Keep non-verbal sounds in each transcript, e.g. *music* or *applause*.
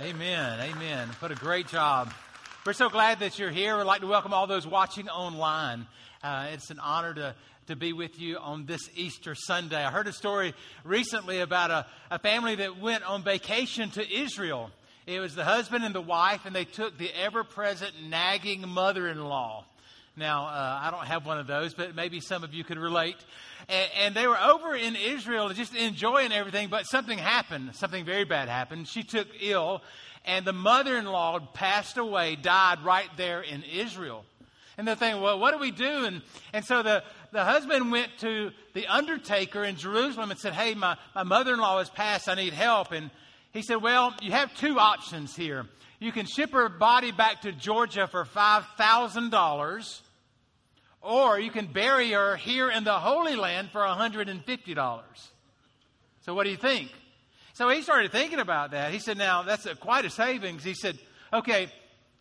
Amen. Amen. What a great job. We're so glad that you're here. We'd like to welcome all those watching online. Uh, it's an honor to, to be with you on this Easter Sunday. I heard a story recently about a, a family that went on vacation to Israel. It was the husband and the wife, and they took the ever present nagging mother in law. Now, uh, I don't have one of those, but maybe some of you could relate. And, and, they were over in Israel just enjoying everything, but something happened. Something very bad happened. She took ill, and the mother in law passed away, died right there in Israel. And they're thinking, well, what do we do? And, and so the, the husband went to the undertaker in Jerusalem and said, hey, my, my mother in law has passed. I need help. And he said, well, you have two options here. You can ship her body back to Georgia for $5,000 or you can bury her here in the Holy Land for $150. So, what do you think? So he started thinking about that. He said, Now, that's a, quite a savings. He said, Okay,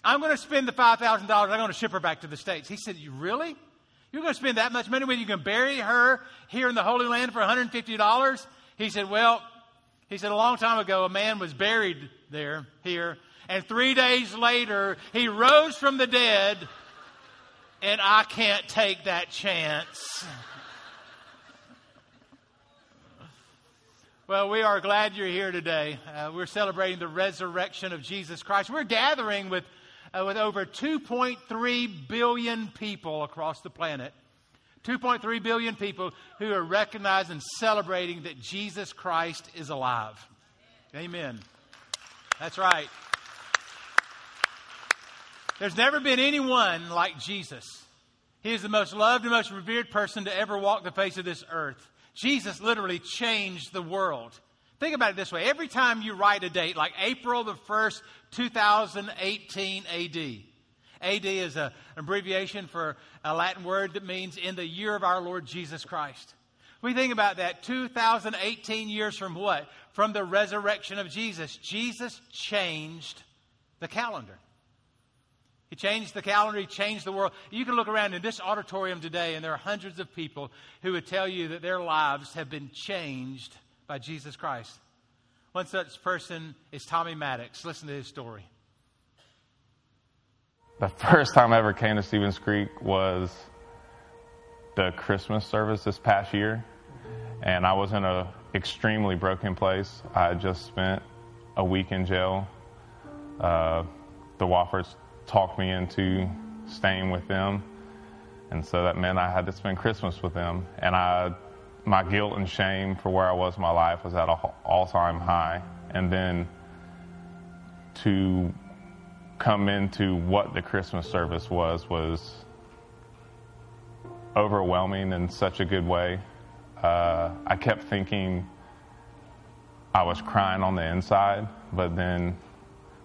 I'm going to spend the $5,000. I'm going to ship her back to the States. He said, You really? You're going to spend that much money when you can bury her here in the Holy Land for $150? He said, Well, he said, a long time ago, a man was buried there, here, and three days later, he rose from the dead and I can't take that chance. Well, we are glad you're here today. Uh, we're celebrating the resurrection of Jesus Christ. We're gathering with, uh, with over 2.3 billion people across the planet. 2.3 billion people who are recognizing and celebrating that Jesus Christ is alive. Amen. That's right. There's never been anyone like Jesus. He is the most loved and most revered person to ever walk the face of this earth. Jesus literally changed the world. Think about it this way every time you write a date, like April the 1st, 2018 AD, AD is an abbreviation for a Latin word that means in the year of our Lord Jesus Christ. We think about that 2018 years from what? From the resurrection of Jesus. Jesus changed the calendar. He changed the calendar, He changed the world. You can look around in this auditorium today, and there are hundreds of people who would tell you that their lives have been changed by Jesus Christ. One such person is Tommy Maddox. Listen to his story. The first time I ever came to Stevens Creek was the Christmas service this past year, and I was in an extremely broken place. I just spent a week in jail. Uh, the Wofford's talked me into staying with them. And so that meant I had to spend Christmas with them. And I, my guilt and shame for where I was in my life was at an all time high. And then to come into what the Christmas service was, was overwhelming in such a good way. Uh, I kept thinking I was crying on the inside, but then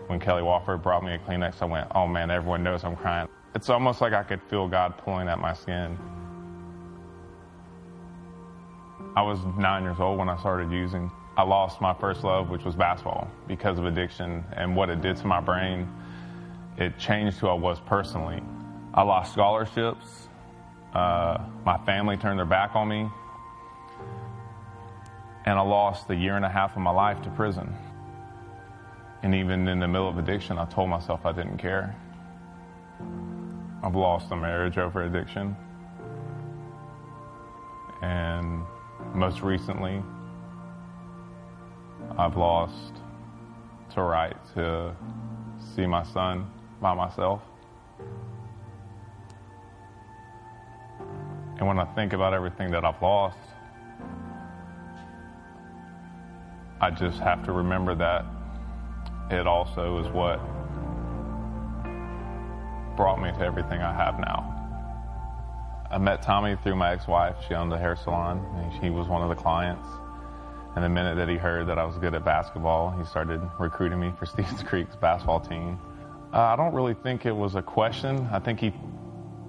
when Kelly Wofford brought me a Kleenex, I went, oh man, everyone knows I'm crying. It's almost like I could feel God pulling at my skin. I was nine years old when I started using. I lost my first love, which was basketball, because of addiction and what it did to my brain. It changed who I was personally. I lost scholarships. Uh, my family turned their back on me. And I lost a year and a half of my life to prison. And even in the middle of addiction, I told myself I didn't care. I've lost a marriage over addiction. And most recently, I've lost to right to see my son by myself. And when I think about everything that I've lost, I just have to remember that it also is what brought me to everything I have now. I met Tommy through my ex-wife. She owned a hair salon, and was one of the clients. And the minute that he heard that I was good at basketball, he started recruiting me for *laughs* Stevens Creek's basketball team. Uh, I don't really think it was a question. I think he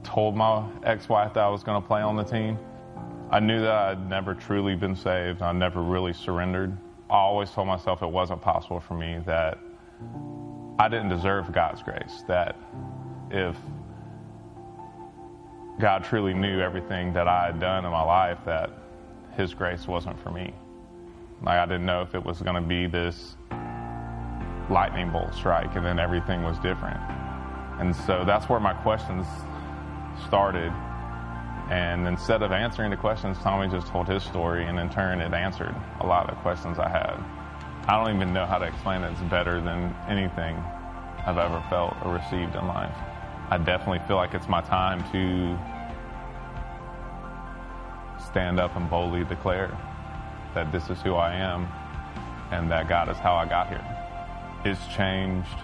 told my ex wife that I was going to play on the team. I knew that I'd never truly been saved. I never really surrendered. I always told myself it wasn't possible for me, that I didn't deserve God's grace, that if God truly knew everything that I had done in my life, that His grace wasn't for me. Like, I didn't know if it was going to be this lightning bolt strike and then everything was different. And so that's where my questions started. And instead of answering the questions, Tommy just told his story, and in turn, it answered a lot of questions I had. I don't even know how to explain it. It's better than anything I've ever felt or received in life. I definitely feel like it's my time to stand up and boldly declare that this is who I am and that God is how I got here. It's changed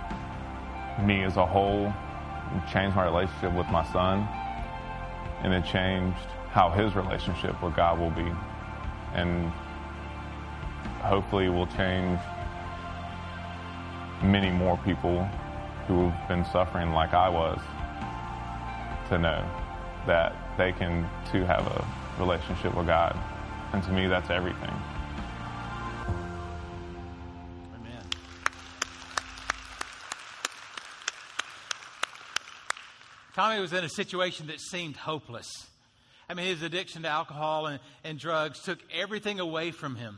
me as a whole, changed my relationship with my son, and it changed how his relationship with God will be. And hopefully will change many more people who have been suffering like I was to know that they can too have a relationship with God. And to me, that's everything. Tommy was in a situation that seemed hopeless. I mean, his addiction to alcohol and, and drugs took everything away from him.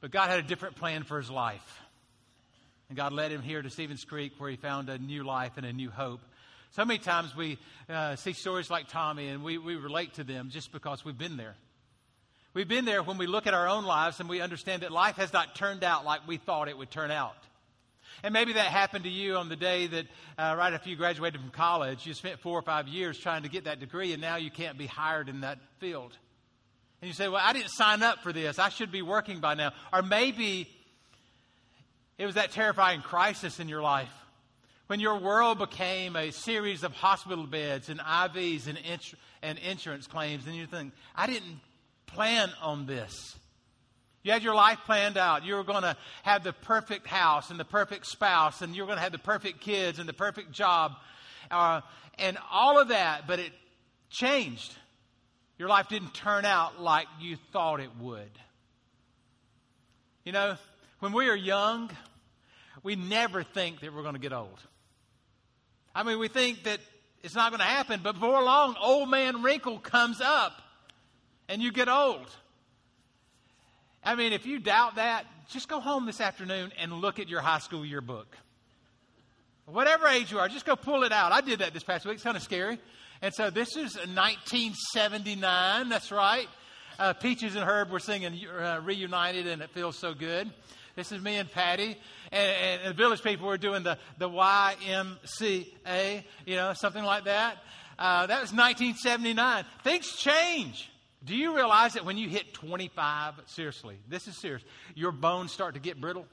But God had a different plan for his life. And God led him here to Stevens Creek where he found a new life and a new hope. So many times we uh, see stories like Tommy and we, we relate to them just because we've been there. We've been there when we look at our own lives and we understand that life has not turned out like we thought it would turn out. And maybe that happened to you on the day that, uh, right after you graduated from college, you spent four or five years trying to get that degree, and now you can't be hired in that field. And you say, Well, I didn't sign up for this. I should be working by now. Or maybe it was that terrifying crisis in your life when your world became a series of hospital beds and IVs and, ins- and insurance claims, and you think, I didn't plan on this. You had your life planned out. You were going to have the perfect house and the perfect spouse, and you were going to have the perfect kids and the perfect job, uh, and all of that, but it changed. Your life didn't turn out like you thought it would. You know, when we are young, we never think that we're going to get old. I mean, we think that it's not going to happen, but before long, old man wrinkle comes up and you get old. I mean, if you doubt that, just go home this afternoon and look at your high school yearbook. Whatever age you are, just go pull it out. I did that this past week. It's kind of scary. And so this is 1979. That's right. Uh, Peaches and Herb were singing uh, Reunited, and it feels so good. This is me and Patty. And, and, village people were doing the, the YMCA, you know, something like that. Uh, that was 1979. Things change. Do you realize that when you hit 25, seriously, this is serious, your bones start to get brittle?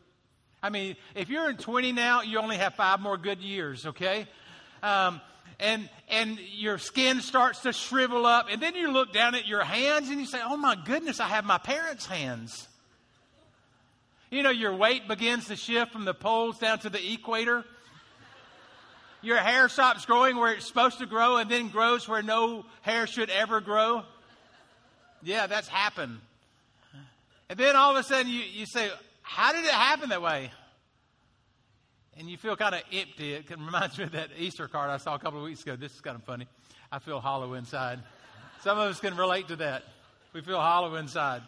I mean, if you're in 20 now, you only have five more good years, okay? Um, and and your skin starts to shrivel up, and then you look down at your hands and you say, "Oh my goodness, I have my parents' hands." You know, your weight begins to shift from the poles down to the equator. Your hair stops growing where it's supposed to grow and then grows where no hair should ever grow. Yeah, that's happened. And then all of a sudden you, you say, How did it happen that way? And you feel kind of empty. It *laughs* reminds me of that Easter card I saw a couple of weeks ago. This is kind of funny. I feel hollow inside. Some of us can relate to that. We feel hollow inside.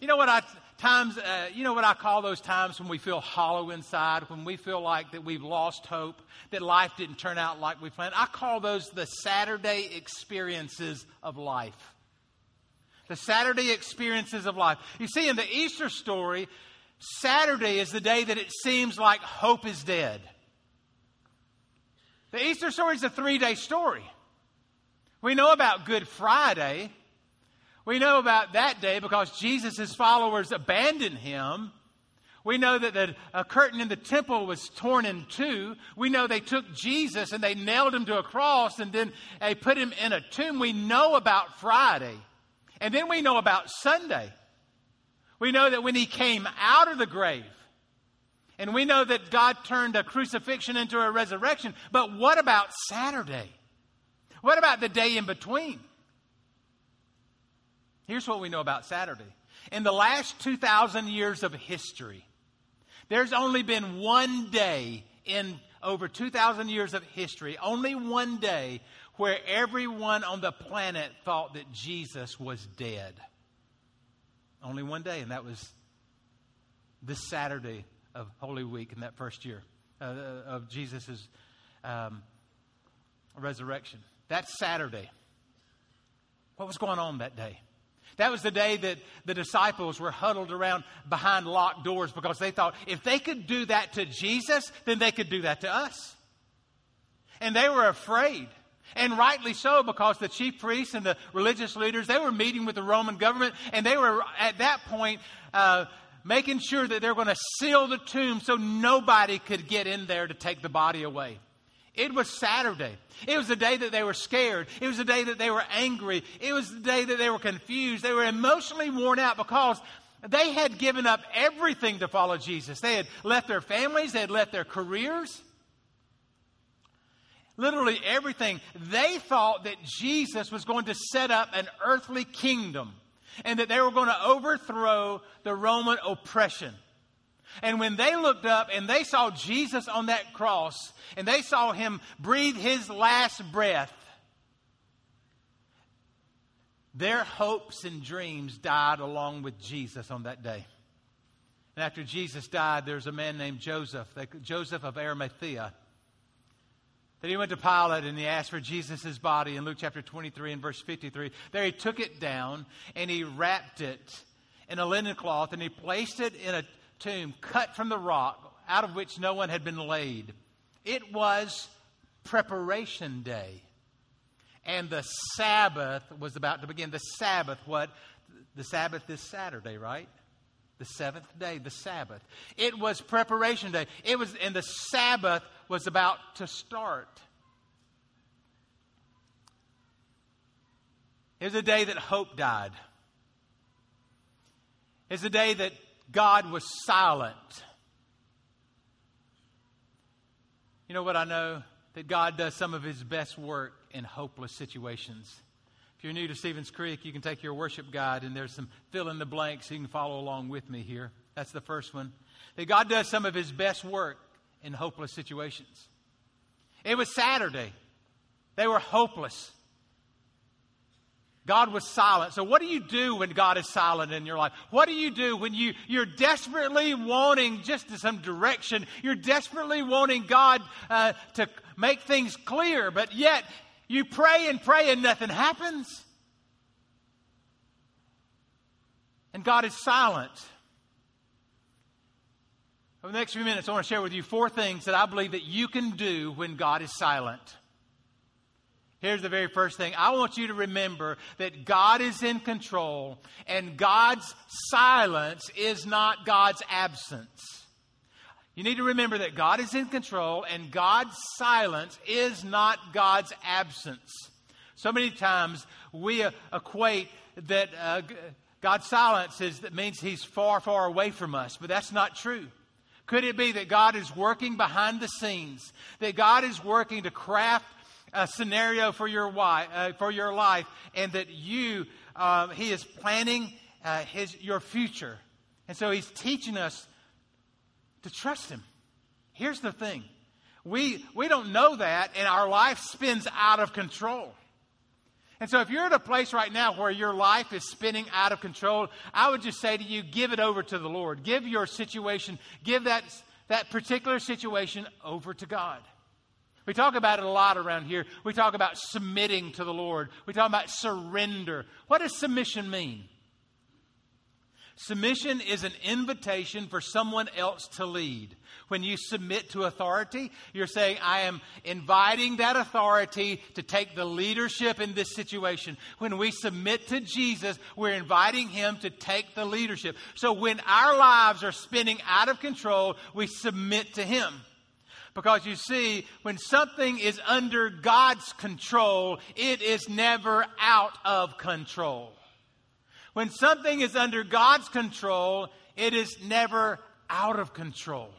You know what I times uh, you know what I call those times when we feel hollow inside, when we feel like that we've lost hope, that life didn't turn out like we planned. I call those the Saturday experiences of life. The Saturday experiences of life. You see, in the Easter story, Saturday is the day that it seems like hope is dead. The Easter story is a three day story. We know about Good Friday. We know about that day because Jesus' followers abandoned him. We know that the a curtain in the temple was torn in two. We know they took Jesus and they nailed him to a cross and then they put him in a tomb. We know about Friday. And then we know about Sunday. We know that when he came out of the grave, and we know that God turned a crucifixion into a resurrection, but what about Saturday? What about the day in between? Here's what we know about Saturday. In the last 2,000 years of history, there's only been one day in over 2,000 years of history, only one day where everyone on the planet thought that Jesus was dead. Only one day, and that was this Saturday of Holy Week in that first year uh, of Jesus' um, resurrection. That Saturday. What was going on that day? That was the day that the disciples were huddled around behind locked doors because they thought if they could do that to Jesus, then they could do that to us. And they were afraid. And rightly so, because the chief priests and the religious leaders, they were meeting with the Roman government, and they were at that point uh, making sure that they're going to seal the tomb so nobody could get in there to take the body away. It was Saturday. It was the day that they were scared. It was the day that they were angry. It was the day that they were confused. They were emotionally worn out because they had given up everything to follow Jesus. They had left their families, they had left their careers. Literally everything. They thought that Jesus was going to set up an earthly kingdom and that they were going to overthrow the Roman oppression. And when they looked up and they saw Jesus on that cross and they saw him breathe his last breath, their hopes and dreams died along with Jesus on that day. And after Jesus died, there's a man named Joseph, Joseph of Arimathea. He went to Pilate and he asked for Jesus' body in Luke chapter 23 and verse 53. There he took it down and he wrapped it in a linen cloth and he placed it in a tomb cut from the rock out of which no one had been laid. It was preparation day. And the Sabbath was about to begin. The Sabbath, what? The Sabbath is Saturday, right? The seventh day, the Sabbath. It was preparation day. It was, and the Sabbath was about to start. It was a day that hope died. It's a day that God was silent. You know what I know? That God does some of his best work in hopeless situations. You're new to Stevens Creek, you can take your worship guide and there's some fill in the blanks you can follow along with me here. That's the first one. That God does some of his best work in hopeless situations. It was Saturday. They were hopeless. God was silent. So, what do you do when God is silent in your life? What do you do when you, you're desperately wanting just some direction? You're desperately wanting God uh, to make things clear, but yet you pray and pray and nothing happens. And God is silent. Over the next few minutes, I want to share with you four things that I believe that you can do when God is silent. Here's the very first thing. I want you to remember that God is in control and God's silence is not God's absence. You need to remember that God is in control and God's silence is not God's absence. So many times we uh, equate that uh, God's silence is, that means He's far, far away from us, but that's not true. Could it be that God is working behind the scenes, that God is working to craft a scenario for your, wife, uh, for your life, and that you, uh, He is planning uh, his, your future. And so He's teaching us to trust Him. Here's the thing we, we don't know that, and our life spins out of control. And so, if you're at a place right now where your life is spinning out of control, I would just say to you, give it over to the Lord. Give your situation, give that, that particular situation over to God. We talk about it a lot around here. We talk about submitting to the Lord. We talk about surrender. What does submission mean? Submission is an invitation for someone else to lead. When you submit to authority, you're saying, I am inviting that authority to take the leadership in this situation. When we submit to Jesus, we're inviting Him to take the leadership. So when our lives are spinning out of control, we submit to Him. Because you see, when something is under God's control, it is never out of control. When something is under God's control, it is never out of control.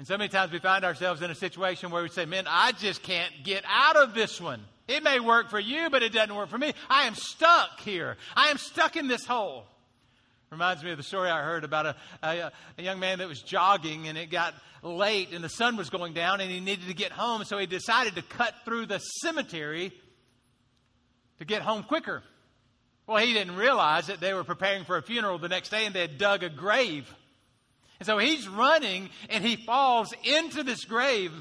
And so many times we find ourselves in a situation where we say, Man, I just can't get out of this one. It may work for you, but it doesn't work for me. I am stuck here. I am stuck in this hole. Reminds me of the story I heard about a, a, a, young man that was jogging and it got late and the sun was going down and he needed to get home, so he decided to cut through the cemetery to get home quicker. Well, he didn't realize that they were preparing for a funeral the next day and they had dug a grave. And so he's running and he falls into this grave.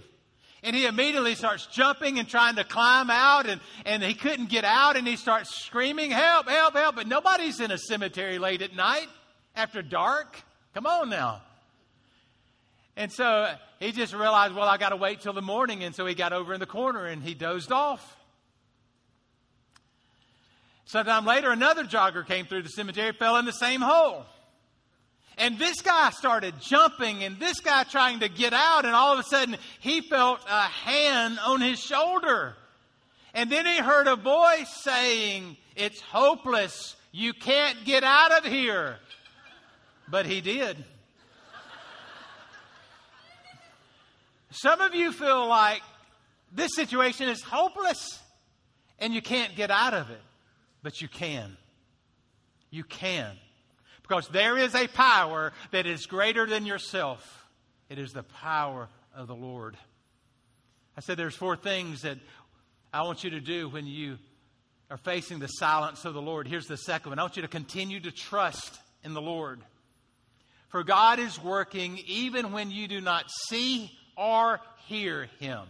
And he immediately starts jumping and trying to climb out, and, and he couldn't get out, and he starts screaming, Help, help, help. But nobody's in a cemetery late at night after dark. Come on now. And so he just realized, Well, I got to wait till the morning. And so he got over in the corner and he dozed off. Sometime later, another jogger came through the cemetery, fell in the same hole. And this guy started jumping, and this guy trying to get out, and all of a sudden he felt a hand on his shoulder. And then he heard a voice saying, It's hopeless. You can't get out of here. But he did. Some of you feel like this situation is hopeless and you can't get out of it, but you can. You can. Because there is a power that is greater than yourself. It is the power of the Lord. I said there's four things that I want you to do when you are facing the silence of the Lord. Here's the second one. I want you to continue to trust in the Lord. For God is working even when you do not see or hear Him.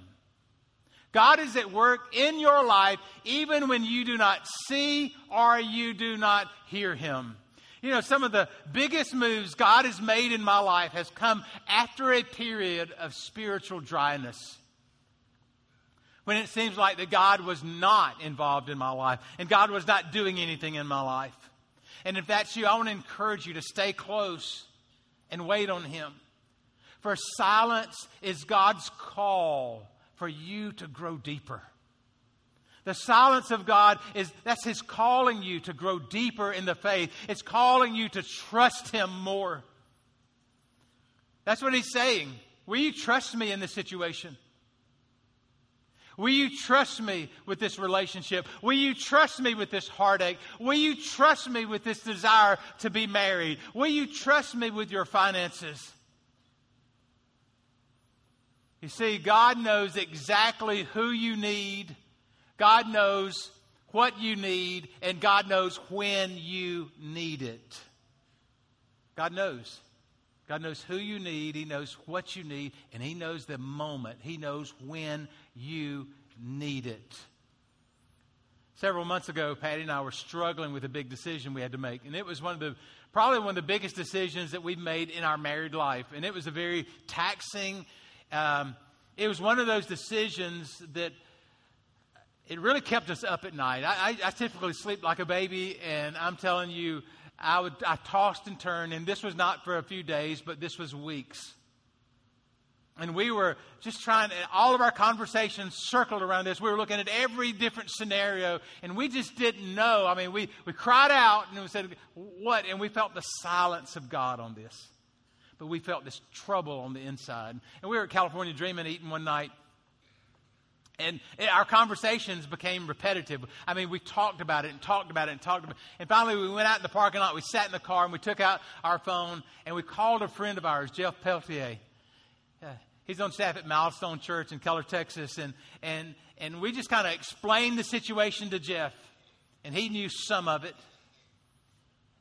God is at work in your life even when you do not see or you do not hear Him. You know, some of the biggest moves God has made in my life has come after a period of spiritual dryness. When it seems like that God was not involved in my life and God was not doing anything in my life. And if that's you, I want to encourage you to stay close and wait on Him. For silence is God's call for you to grow deeper. The silence of God is that's His calling you to grow deeper in the faith. It's calling you to trust Him more. That's what He's saying. Will you trust me in this situation? Will you trust me with this relationship? Will you trust me with this heartache? Will you trust me with this desire to be married? Will you trust me with your finances? You see, God knows exactly who you need God knows what you need, and God knows when you need it. God knows. God knows who you need, He knows what you need, and He knows the moment. He knows when you need it. Several months ago, Patty and I were struggling with a big decision we had to make, and it was one of the probably one of the biggest decisions that we've made in our married life, and it was a very taxing. Um, it was one of those decisions that it really kept us up at night. I, I, I, typically sleep like a baby, and I'm telling you, I would I tossed and turned, and this was not for a few days, but this was weeks. And we were just trying, all of our conversations circled around this. We were looking at every different scenario, and we just didn't know. I mean, we, we cried out and we said, What? And we felt the silence of God on this. But we felt this trouble on the inside. And we were at California Dreaming eating one night, and our conversations became repetitive. I mean, we talked about it and talked about it and talked about it. And finally, we went out in the parking lot. We sat in the car and we took out our phone and we called a friend of ours, Jeff Peltier. Uh, he's on staff at Milestone Church in Keller, Texas. And, and, and we just kind of explained the situation to Jeff. And he knew some of it.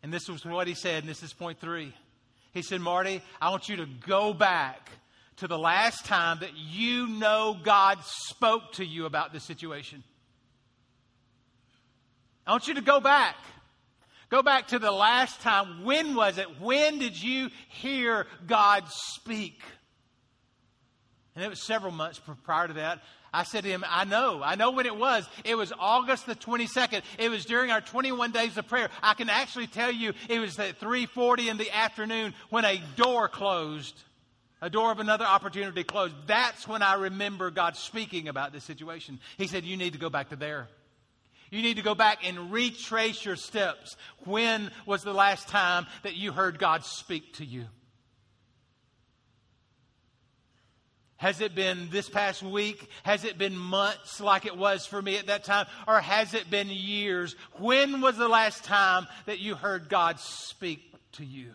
And this was what he said, and this is point three. He said, Marty, I want you to go back to the last time that you know God spoke to you about this situation. I want you to go back. Go back to the last time. When was it? When did you hear God speak? And it was several months prior to that. I said to him, I know. I know when it was. It was August the 22nd. It was during our 21 days of prayer. I can actually tell you it was at 3:40 in the afternoon when a door closed a door of another opportunity closed. That's when I remember God speaking about this situation. He said, You need to go back to there. You need to go back and retrace your steps. When was the last time that you heard God speak to you? Has it been this past week? Has it been months like it was for me at that time? Or has it been years? When was the last time that you heard God speak to you?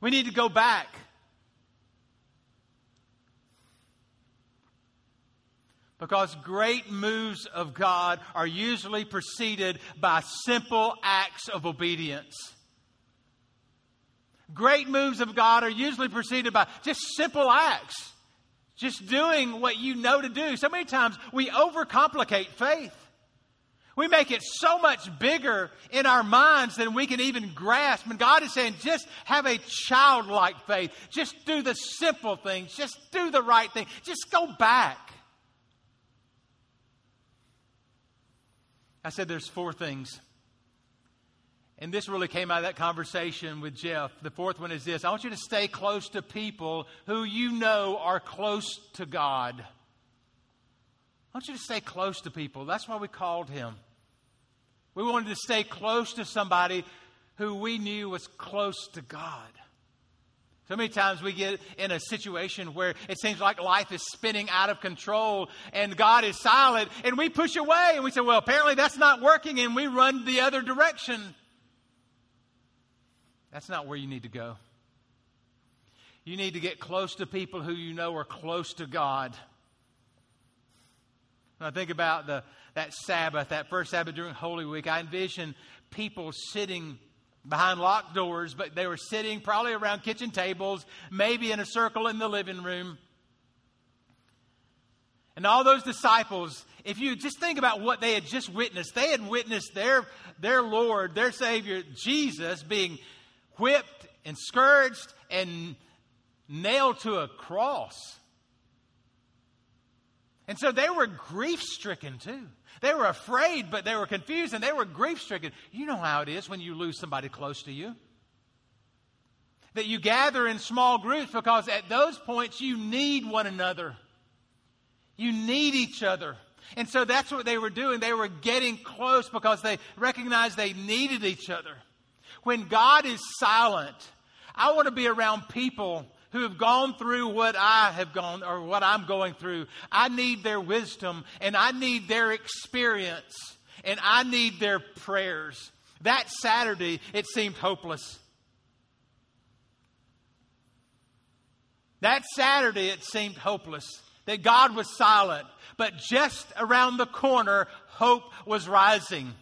We need to go back. Because great moves of God are usually preceded by simple acts of obedience. Great moves of God are usually preceded by just simple acts. Just doing what you know to do. So many times we overcomplicate faith. We make it so much bigger in our minds than we can even grasp. And God is saying, just have a childlike faith. Just do the simple things. Just do the right thing. Just go back. I said there's four things and this really came out of that conversation with Jeff. The fourth one is this I want you to stay close to people who you know are close to God. I want you to stay close to people. That's why we called him. We wanted to stay close to somebody who we knew was close to God. So many times we get in a situation where it seems like life is spinning out of control and God is silent and we push away and we say, well, apparently that's not working and we run the other direction. That's not where you need to go. You need to get close to people who you know are close to God. When I think about the, that Sabbath, that first Sabbath during Holy Week, I envision people sitting behind locked doors, but they were sitting probably around kitchen tables, maybe in a circle in the living room. And all those disciples, if you just think about what they had just witnessed, they had witnessed their, their Lord, their Savior, Jesus, being whipped and scourged and nailed to a cross. And so they were grief stricken too. They were afraid, but they were confused and they were grief stricken. You know how it is when you lose somebody close to you. That you gather in small groups because at those points you need one another. You need each other. And so that's what they were doing. They were getting close because they recognized they needed each other. When God is silent, I want to be around people who have gone through what I have gone or what I'm going through. I need their wisdom and I need their experience and I need their prayers. That Saturday, it seemed hopeless. That Saturday, it seemed hopeless that God was silent. But just around the corner, hope was rising.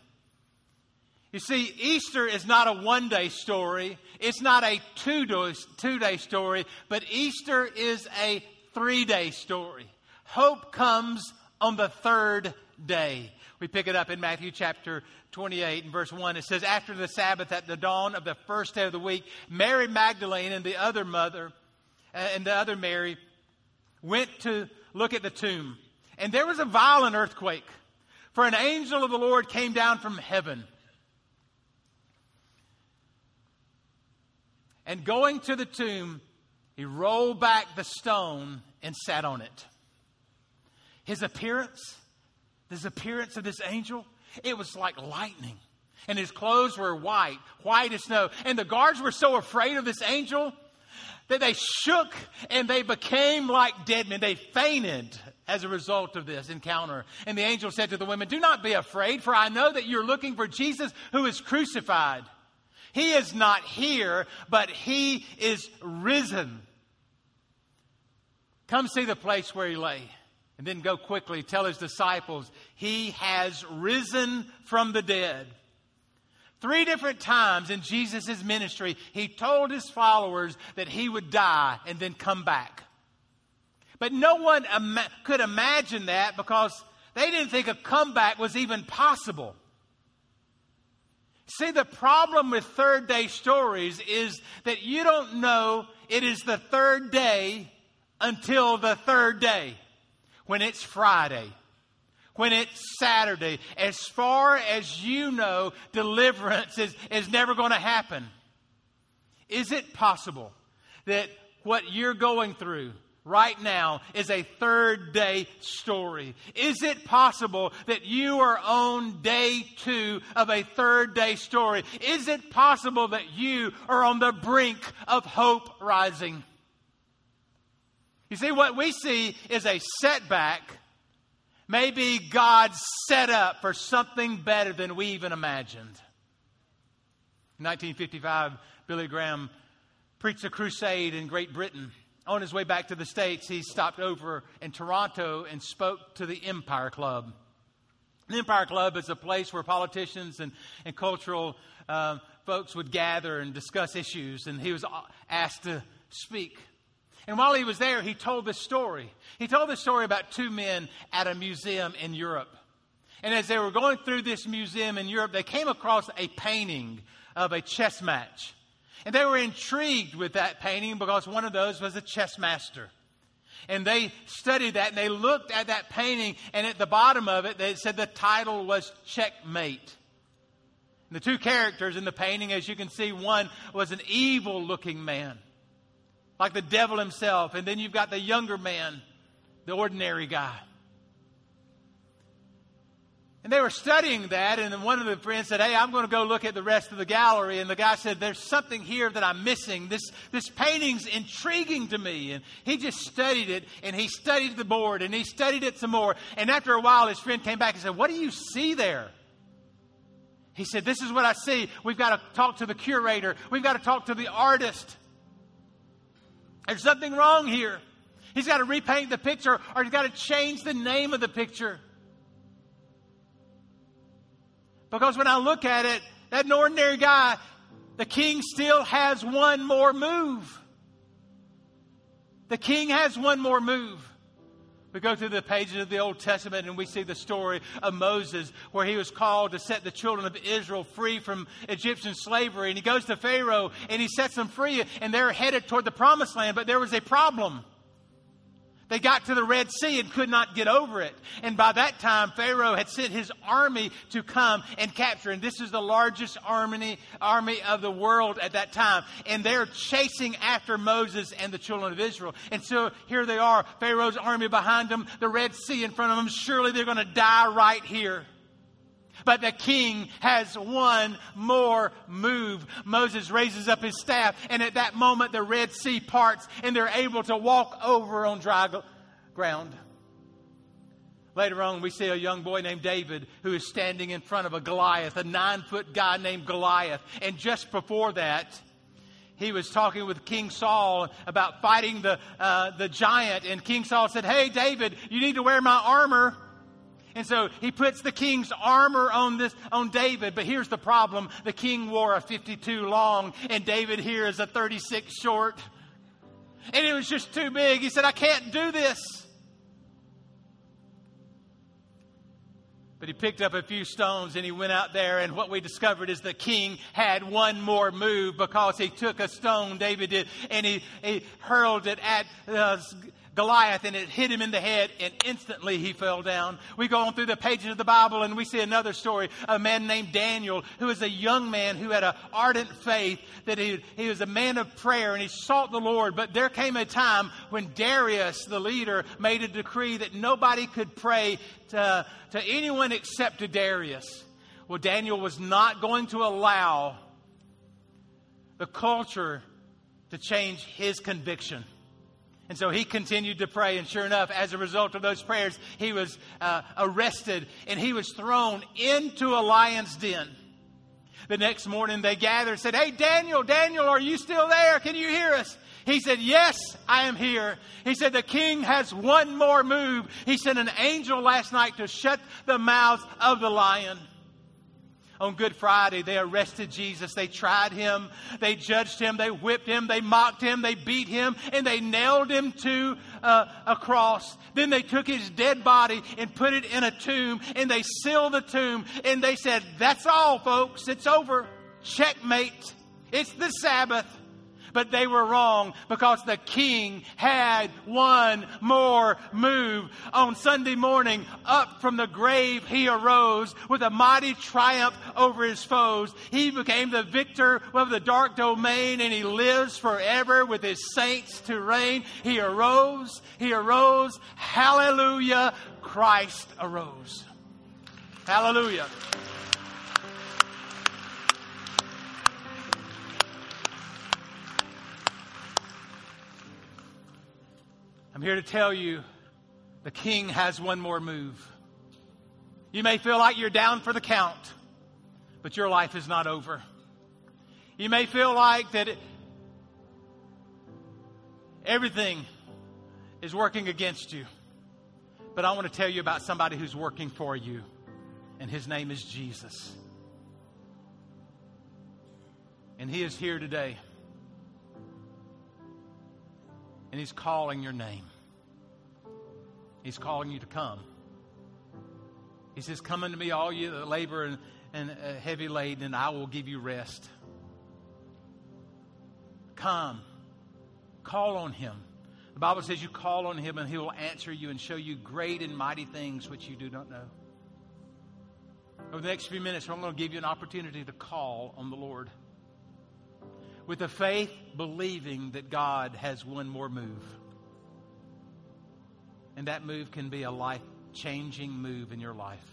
You see, Easter is not a one day story, it's not a two day story, but Easter is a three day story. Hope comes on the third day. We pick it up in Matthew chapter 28 and verse 1. It says, After the Sabbath, at the dawn of the first day of the week, Mary Magdalene and the other mother, uh, and the other Mary, went to look at the tomb. And there was a violent earthquake, for an angel of the Lord came down from heaven And going to the tomb, he rolled back the stone and sat on it. His appearance, this appearance of this angel, it was like lightning. And his clothes were white, white as snow. And the guards were so afraid of this angel that they shook and they became like dead men. They fainted as a result of this encounter. And the angel said to the women, Do not be afraid, for I know that you're looking for Jesus who is crucified. He is not here, but he is risen. Come see the place where he lay. And then go quickly tell his disciples, he has risen from the dead. Three different times in Jesus' ministry, he told his followers that he would die and then come back. But no one ima- could imagine that because they didn't think a comeback was even possible. See, the problem with third day stories is that you don't know it is the third day until the third day when it's Friday, when it's Saturday. As far as you know, deliverance is, is never going to happen. Is it possible that what you're going through, right now is a third day story. Is it possible that you are on day two of a third day story? Is it possible that you are on the brink of hope rising? You see, what we see is a setback, maybe God set up for something better than we even imagined. In 1955, Billy Graham preached a crusade in Great Britain. On his way back to the States, he stopped over in Toronto and spoke to the Empire Club. The Empire Club is a place where politicians and, and cultural uh, folks would gather and discuss issues, and he was asked to speak. And while he was there, he told this story. He told this story about two men at a museum in Europe. And as they were going through this museum in Europe, they came across a painting of a chess match. And they were intrigued with that painting because one of those was a chess master. And they studied that and they looked at that painting, and at the bottom of it, they said the title was Checkmate. And the two characters in the painting, as you can see, one was an evil looking man, like the devil himself. And then you've got the younger man, the ordinary guy. And they were studying that, and one of the friends said, Hey, I'm going to go look at the rest of the gallery. And the guy said, There's something here that I'm missing. This, this painting's intriguing to me. And he just studied it, and he studied the board, and he studied it some more. And after a while, his friend came back and said, What do you see there? He said, This is what I see. We've got to talk to the curator, we've got to talk to the artist. There's something wrong here. He's got to repaint the picture, or he's got to change the name of the picture. Because when I look at it, that ordinary guy, the king still has one more move. The king has one more move. We go through the pages of the Old Testament and we see the story of Moses where he was called to set the children of Israel free from Egyptian slavery. And he goes to Pharaoh and he sets them free and they're headed toward the promised land. But there was a problem. They got to the Red Sea and could not get over it. And by that time, Pharaoh had sent his army to come and capture. And this is the largest army, army of the world at that time. And they're chasing after Moses and the children of Israel. And so here they are, Pharaoh's army behind them, the Red Sea in front of them. Surely they're going to die right here. But the king has one more move. Moses raises up his staff, and at that moment, the Red Sea parts, and they're able to walk over on dry ground. Later on, we see a young boy named David who is standing in front of a Goliath, a nine foot guy named Goliath. And just before that, he was talking with King Saul about fighting the, uh, the giant. And King Saul said, Hey, David, you need to wear my armor. And so he puts the king's armor on this on David, but here's the problem. The king wore a 52 long and David here is a 36 short. And it was just too big. He said, I can't do this. But he picked up a few stones and he went out there. And what we discovered is the king had one more move because he took a stone, David did, and he, he hurled it at uh, Goliath and it hit him in the head and instantly he fell down. We go on through the pages of the Bible and we see another story. A man named Daniel who was a young man who had an ardent faith that he, he was a man of prayer and he sought the Lord. But there came a time when Darius, the leader, made a decree that nobody could pray to, to anyone except to Darius. Well, Daniel was not going to allow the culture to change his conviction. And so he continued to pray, and sure enough, as a result of those prayers, he was uh, arrested and he was thrown into a lion's den. The next morning, they gathered and said, Hey, Daniel, Daniel, are you still there? Can you hear us? He said, Yes, I am here. He said, The king has one more move. He sent an angel last night to shut the mouths of the lion on Good Friday, they arrested Jesus. They tried him. They judged him. They whipped him. They mocked him. They beat him. And they nailed him to uh, a cross. Then they took his dead body and put it in a tomb. And they sealed the tomb. And they said, That's all, folks. It's over. Checkmate. It's the Sabbath. But they were wrong because the king had one more move. On Sunday morning, up from the grave, he arose with a mighty triumph over his foes. He became the victor of the dark domain and he lives forever with his saints to reign. He arose, he arose. Hallelujah. Christ arose. Hallelujah. I'm here to tell you the king has one more move. You may feel like you're down for the count, but your life is not over. You may feel like that it, everything is working against you. But I want to tell you about somebody who's working for you, and his name is Jesus. And he is here today. And he's calling your name. He's calling you to come. He says, Come unto me, all you that labor and, and uh, heavy laden, and I will give you rest. Come. Call on him. The Bible says you call on him and he will answer you and show you great and mighty things which you do not know. Over the next few minutes, I'm going to give you an opportunity to call on the Lord with the faith believing that God has one more move. And that move can be a life changing move in your life.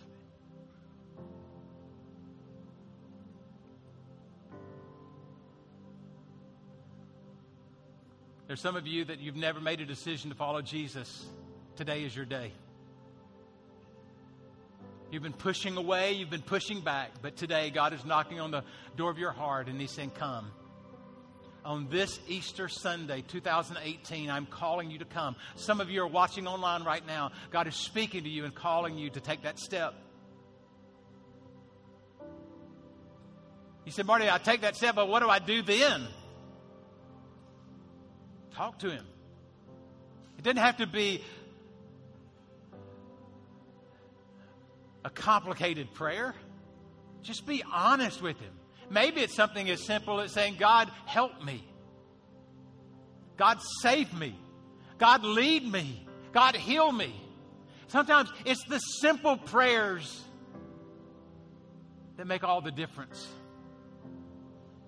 There's some of you that you've never made a decision to follow Jesus. Today is your day. You've been pushing away, you've been pushing back, but today God is knocking on the door of your heart and He's saying, Come. On this Easter Sunday, 2018, I'm calling you to come. Some of you are watching online right now. God is speaking to you and calling you to take that step. You said, Marty, I take that step, but what do I do then? Talk to him. It doesn't have to be a complicated prayer. Just be honest with him. Maybe it's something as simple as saying, God, help me. God, save me. God, lead me. God, heal me. Sometimes it's the simple prayers that make all the difference.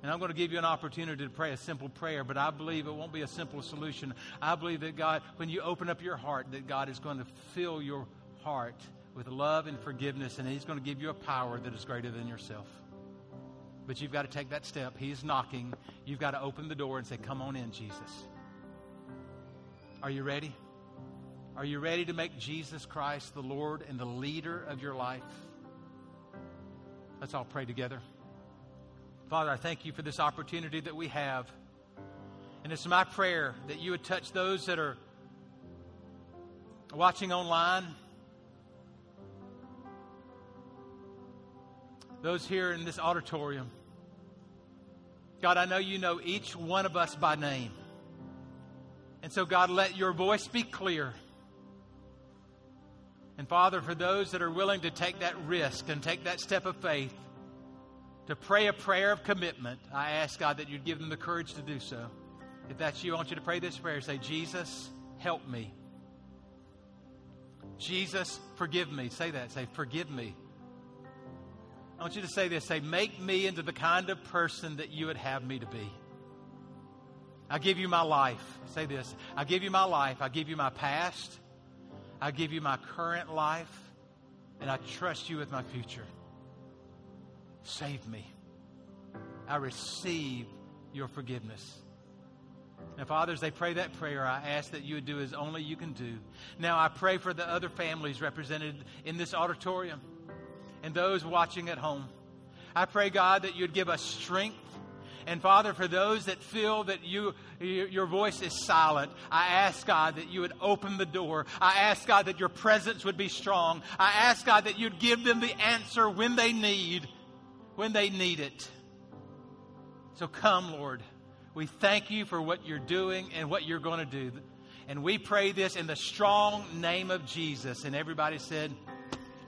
And I'm going to give you an opportunity to pray a simple prayer, but I believe it won't be a simple solution. I believe that God, when you open up your heart, that God is going to fill your heart with love and forgiveness, and He's going to give you a power that is greater than yourself. But you've got to take that step. He's knocking. You've got to open the door and say, Come on in, Jesus. Are you ready? Are you ready to make Jesus Christ the Lord and the leader of your life? Let's all pray together. Father, I thank you for this opportunity that we have. And it's my prayer that you would touch those that are watching online, those here in this auditorium. God, I know you know each one of us by name. And so, God, let your voice be clear. And Father, for those that are willing to take that risk and take that step of faith, to pray a prayer of commitment, I ask God that you'd give them the courage to do so. If that's you, I want you to pray this prayer. Say, Jesus, help me. Jesus, forgive me. Say that. Say, forgive me. I want you to say this. Say, make me into the kind of person that you would have me to be. I give you my life. Say this. I give you my life. I give you my past. I give you my current life. And I trust you with my future. Save me. I receive your forgiveness. And fathers, they pray that prayer. I ask that you would do as only you can do. Now, I pray for the other families represented in this auditorium and those watching at home. I pray, God, that you'd give us strength. And Father, for those that feel that you, your voice is silent, I ask God that you would open the door. I ask God that your presence would be strong. I ask God that you'd give them the answer when they need when they need it. So come, Lord. We thank you for what you're doing and what you're going to do. And we pray this in the strong name of Jesus. And everybody said,